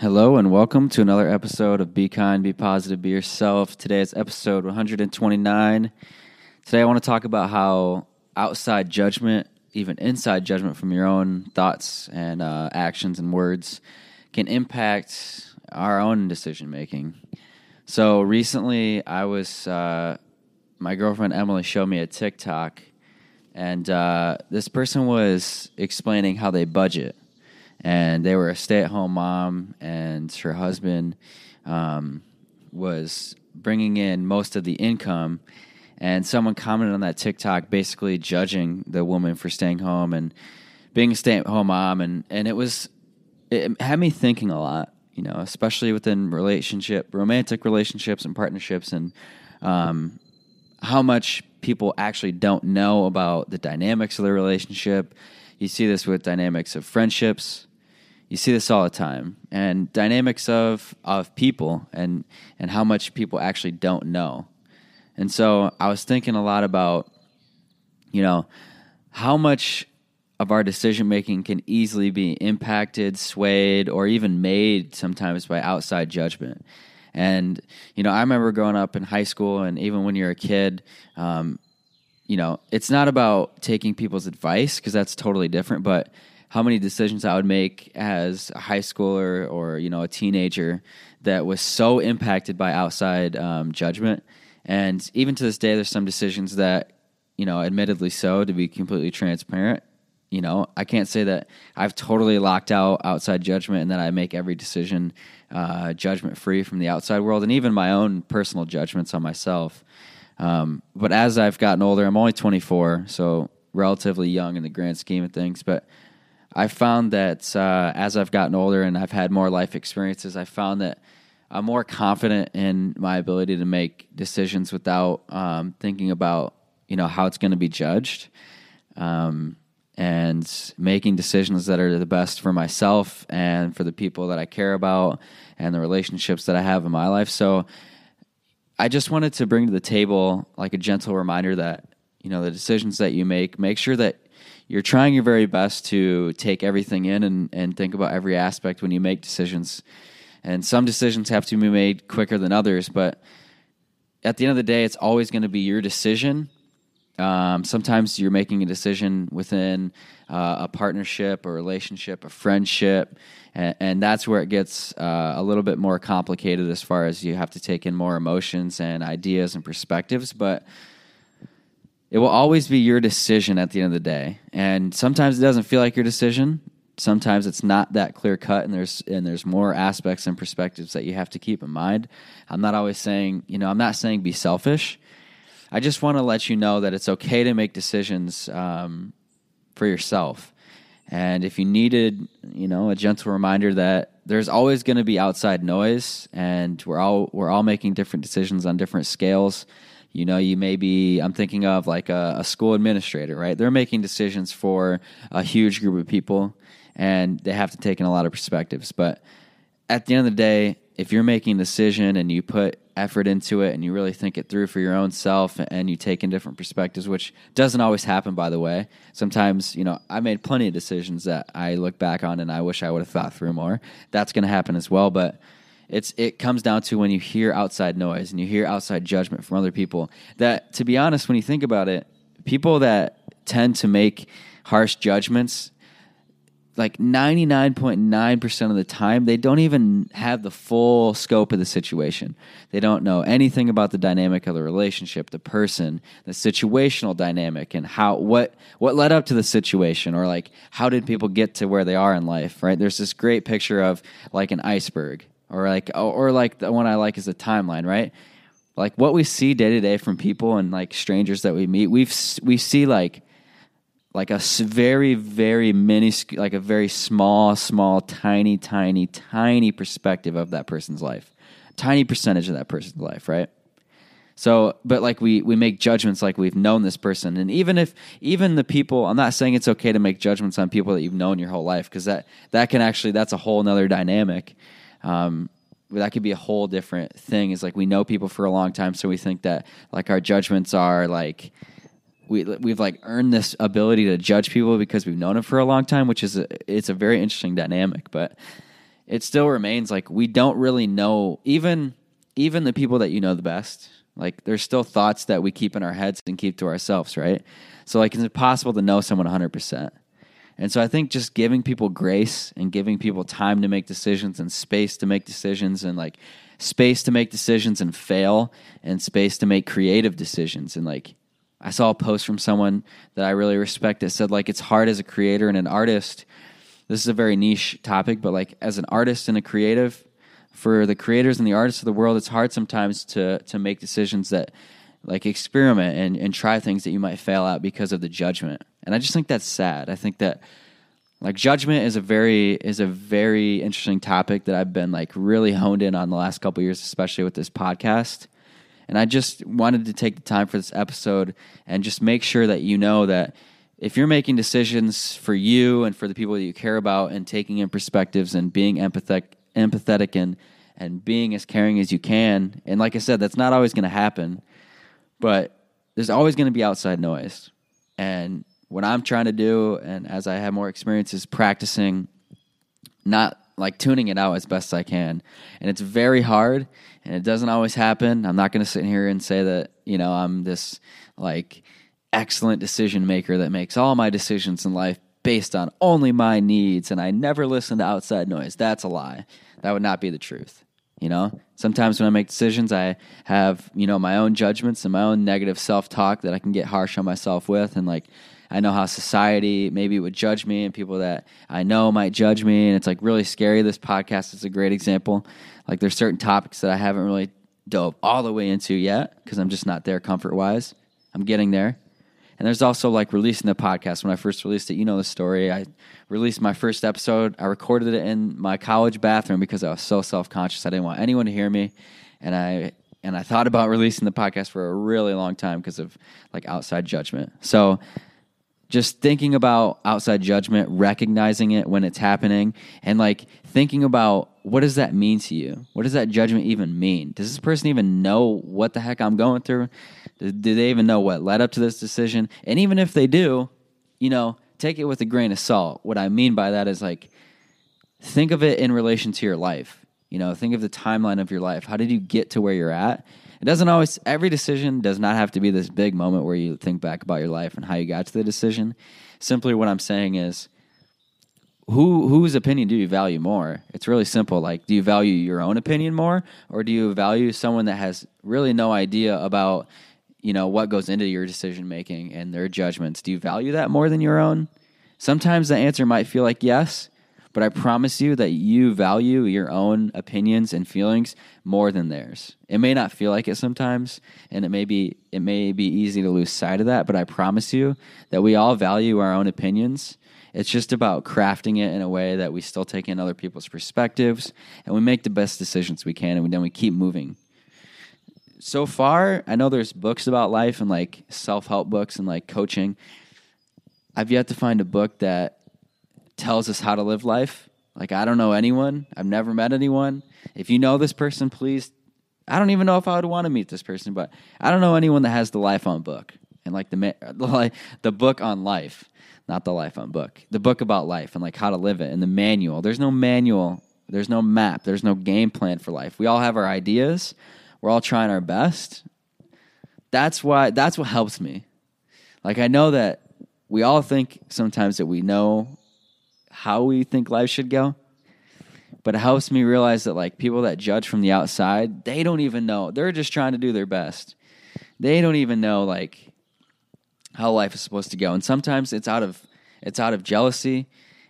Hello and welcome to another episode of Be Kind, Be Positive, Be Yourself. Today is episode 129. Today I want to talk about how outside judgment, even inside judgment from your own thoughts and uh, actions and words, can impact our own decision making. So recently, I was, uh, my girlfriend Emily showed me a TikTok, and uh, this person was explaining how they budget and they were a stay-at-home mom, and her husband um, was bringing in most of the income. And someone commented on that TikTok, basically judging the woman for staying home and being a stay-at-home mom, and and it was it had me thinking a lot, you know, especially within relationship, romantic relationships and partnerships, and um, how much people actually don't know about the dynamics of the relationship. You see this with dynamics of friendships, you see this all the time. And dynamics of of people and and how much people actually don't know. And so i was thinking a lot about you know how much of our decision making can easily be impacted swayed or even made sometimes by outside judgment. And you know i remember growing up in high school and even when you're a kid um, you know it's not about taking people's advice because that's totally different but how many decisions I would make as a high schooler or you know a teenager that was so impacted by outside um, judgment. And even to this day, there's some decisions that you know, admittedly so, to be completely transparent. You know, I can't say that I've totally locked out outside judgment and that I make every decision uh, judgment free from the outside world and even my own personal judgments on myself. Um, but as I've gotten older, I'm only 24, so relatively young in the grand scheme of things. But I found that uh, as I've gotten older and I've had more life experiences, I found that I'm more confident in my ability to make decisions without um, thinking about you know how it's going to be judged, um, and making decisions that are the best for myself and for the people that I care about and the relationships that I have in my life. So I just wanted to bring to the table like a gentle reminder that you know the decisions that you make, make sure that you're trying your very best to take everything in and, and think about every aspect when you make decisions. And some decisions have to be made quicker than others, but at the end of the day, it's always going to be your decision. Um, sometimes you're making a decision within uh, a partnership, a relationship, a friendship, and, and that's where it gets uh, a little bit more complicated as far as you have to take in more emotions and ideas and perspectives. But it will always be your decision at the end of the day. And sometimes it doesn't feel like your decision. Sometimes it's not that clear cut and there's and there's more aspects and perspectives that you have to keep in mind. I'm not always saying, you know, I'm not saying be selfish. I just want to let you know that it's okay to make decisions um, for yourself. And if you needed, you know, a gentle reminder that there's always going to be outside noise, and we're all we're all making different decisions on different scales. You know, you may be, I'm thinking of like a, a school administrator, right? They're making decisions for a huge group of people and they have to take in a lot of perspectives. But at the end of the day, if you're making a decision and you put effort into it and you really think it through for your own self and you take in different perspectives, which doesn't always happen, by the way. Sometimes, you know, I made plenty of decisions that I look back on and I wish I would have thought through more. That's going to happen as well. But it's it comes down to when you hear outside noise and you hear outside judgment from other people. That to be honest, when you think about it, people that tend to make harsh judgments like 99.9% of the time they don't even have the full scope of the situation they don't know anything about the dynamic of the relationship the person the situational dynamic and how what what led up to the situation or like how did people get to where they are in life right there's this great picture of like an iceberg or like oh, or like the one I like is the timeline, right? Like what we see day to day from people and like strangers that we meet, we've we see like like a very very mini like a very small small tiny tiny tiny perspective of that person's life. Tiny percentage of that person's life right? So but like we we make judgments like we've known this person. And even if even the people i'm not saying it's okay to make judgments on people that you've known your whole life because that that can actually that's a whole nother dynamic um, that could be a whole different thing. Is like we know people for a long time, so we think that like our judgments are like we we've like earned this ability to judge people because we've known them for a long time, which is a, it's a very interesting dynamic. But it still remains like we don't really know even even the people that you know the best. Like there's still thoughts that we keep in our heads and keep to ourselves, right? So like it's impossible to know someone 100%. And so I think just giving people grace and giving people time to make decisions and space to make decisions and like space to make decisions and fail and space to make creative decisions and like I saw a post from someone that I really respect that said like it's hard as a creator and an artist. This is a very niche topic, but like as an artist and a creative, for the creators and the artists of the world, it's hard sometimes to to make decisions that like experiment and, and try things that you might fail at because of the judgment. And I just think that's sad. I think that like judgment is a very is a very interesting topic that I've been like really honed in on the last couple years, especially with this podcast. And I just wanted to take the time for this episode and just make sure that you know that if you're making decisions for you and for the people that you care about and taking in perspectives and being empathetic empathetic and and being as caring as you can, and like I said, that's not always going to happen, but there's always going to be outside noise. And what I'm trying to do, and as I have more experience, is practicing not like tuning it out as best I can. And it's very hard and it doesn't always happen. I'm not going to sit here and say that, you know, I'm this like excellent decision maker that makes all my decisions in life based on only my needs and I never listen to outside noise. That's a lie. That would not be the truth. You know, sometimes when I make decisions, I have, you know, my own judgments and my own negative self talk that I can get harsh on myself with. And like, I know how society maybe would judge me and people that I know might judge me. And it's like really scary. This podcast is a great example. Like there's certain topics that I haven't really dove all the way into yet because I'm just not there comfort wise. I'm getting there. And there's also like releasing the podcast. When I first released it, you know the story. I released my first episode. I recorded it in my college bathroom because I was so self conscious. I didn't want anyone to hear me. And I and I thought about releasing the podcast for a really long time because of like outside judgment. So just thinking about outside judgment, recognizing it when it's happening, and like thinking about what does that mean to you? What does that judgment even mean? Does this person even know what the heck I'm going through? Do, do they even know what led up to this decision? And even if they do, you know, take it with a grain of salt. What I mean by that is like, think of it in relation to your life. You know, think of the timeline of your life. How did you get to where you're at? It doesn't always, every decision does not have to be this big moment where you think back about your life and how you got to the decision. Simply what I'm saying is, who whose opinion do you value more? It's really simple. Like, do you value your own opinion more, or do you value someone that has really no idea about, you know, what goes into your decision making and their judgments? Do you value that more than your own? Sometimes the answer might feel like yes, but I promise you that you value your own opinions and feelings more than theirs. It may not feel like it sometimes, and it may be it may be easy to lose sight of that, but I promise you that we all value our own opinions. It's just about crafting it in a way that we still take in other people's perspectives and we make the best decisions we can and then we keep moving. So far, I know there's books about life and like self-help books and like coaching. I've yet to find a book that tells us how to live life. Like, I don't know anyone. I've never met anyone. If you know this person, please. I don't even know if I would want to meet this person, but I don't know anyone that has the life on book and like the the, the book on life, not the life on book, the book about life and like how to live it and the manual. There's no manual. There's no map. There's no game plan for life. We all have our ideas. We're all trying our best. That's why. That's what helps me. Like I know that we all think sometimes that we know how we think life should go. But it helps me realize that like people that judge from the outside, they don't even know. They're just trying to do their best. They don't even know like how life is supposed to go. And sometimes it's out of it's out of jealousy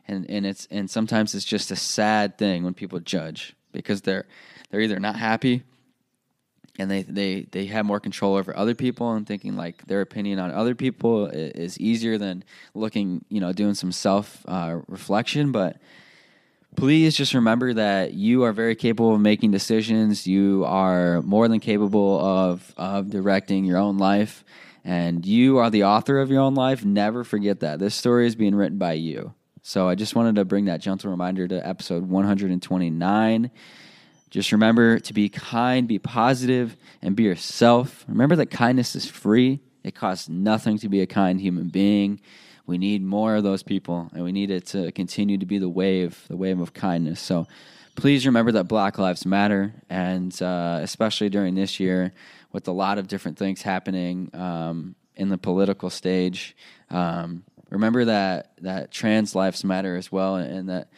and, and it's and sometimes it's just a sad thing when people judge because they're they're either not happy and they, they, they have more control over other people and thinking like their opinion on other people is easier than looking, you know, doing some self uh, reflection. But please just remember that you are very capable of making decisions. You are more than capable of, of directing your own life. And you are the author of your own life. Never forget that. This story is being written by you. So I just wanted to bring that gentle reminder to episode 129. Just remember to be kind, be positive, and be yourself. Remember that kindness is free. It costs nothing to be a kind human being. We need more of those people, and we need it to continue to be the wave, the wave of kindness. So please remember that Black Lives Matter, and uh, especially during this year with a lot of different things happening um, in the political stage. Um, remember that that trans lives matter as well, and that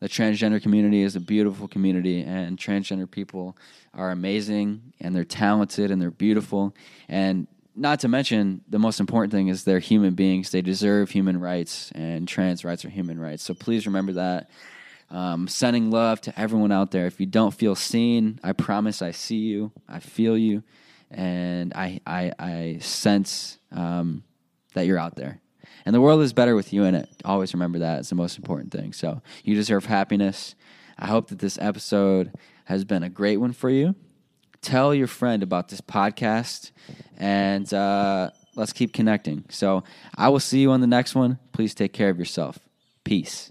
the transgender community is a beautiful community, and transgender people are amazing, and they're talented, and they're beautiful, and not to mention the most important thing is they're human beings. They deserve human rights, and trans rights are human rights. So please remember that. Um, sending love to everyone out there. If you don't feel seen, I promise I see you, I feel you, and I I, I sense um, that you're out there. And the world is better with you in it. Always remember that. It's the most important thing. So you deserve happiness. I hope that this episode has been a great one for you. Tell your friend about this podcast, and uh, let's keep connecting. So I will see you on the next one. Please take care of yourself. Peace.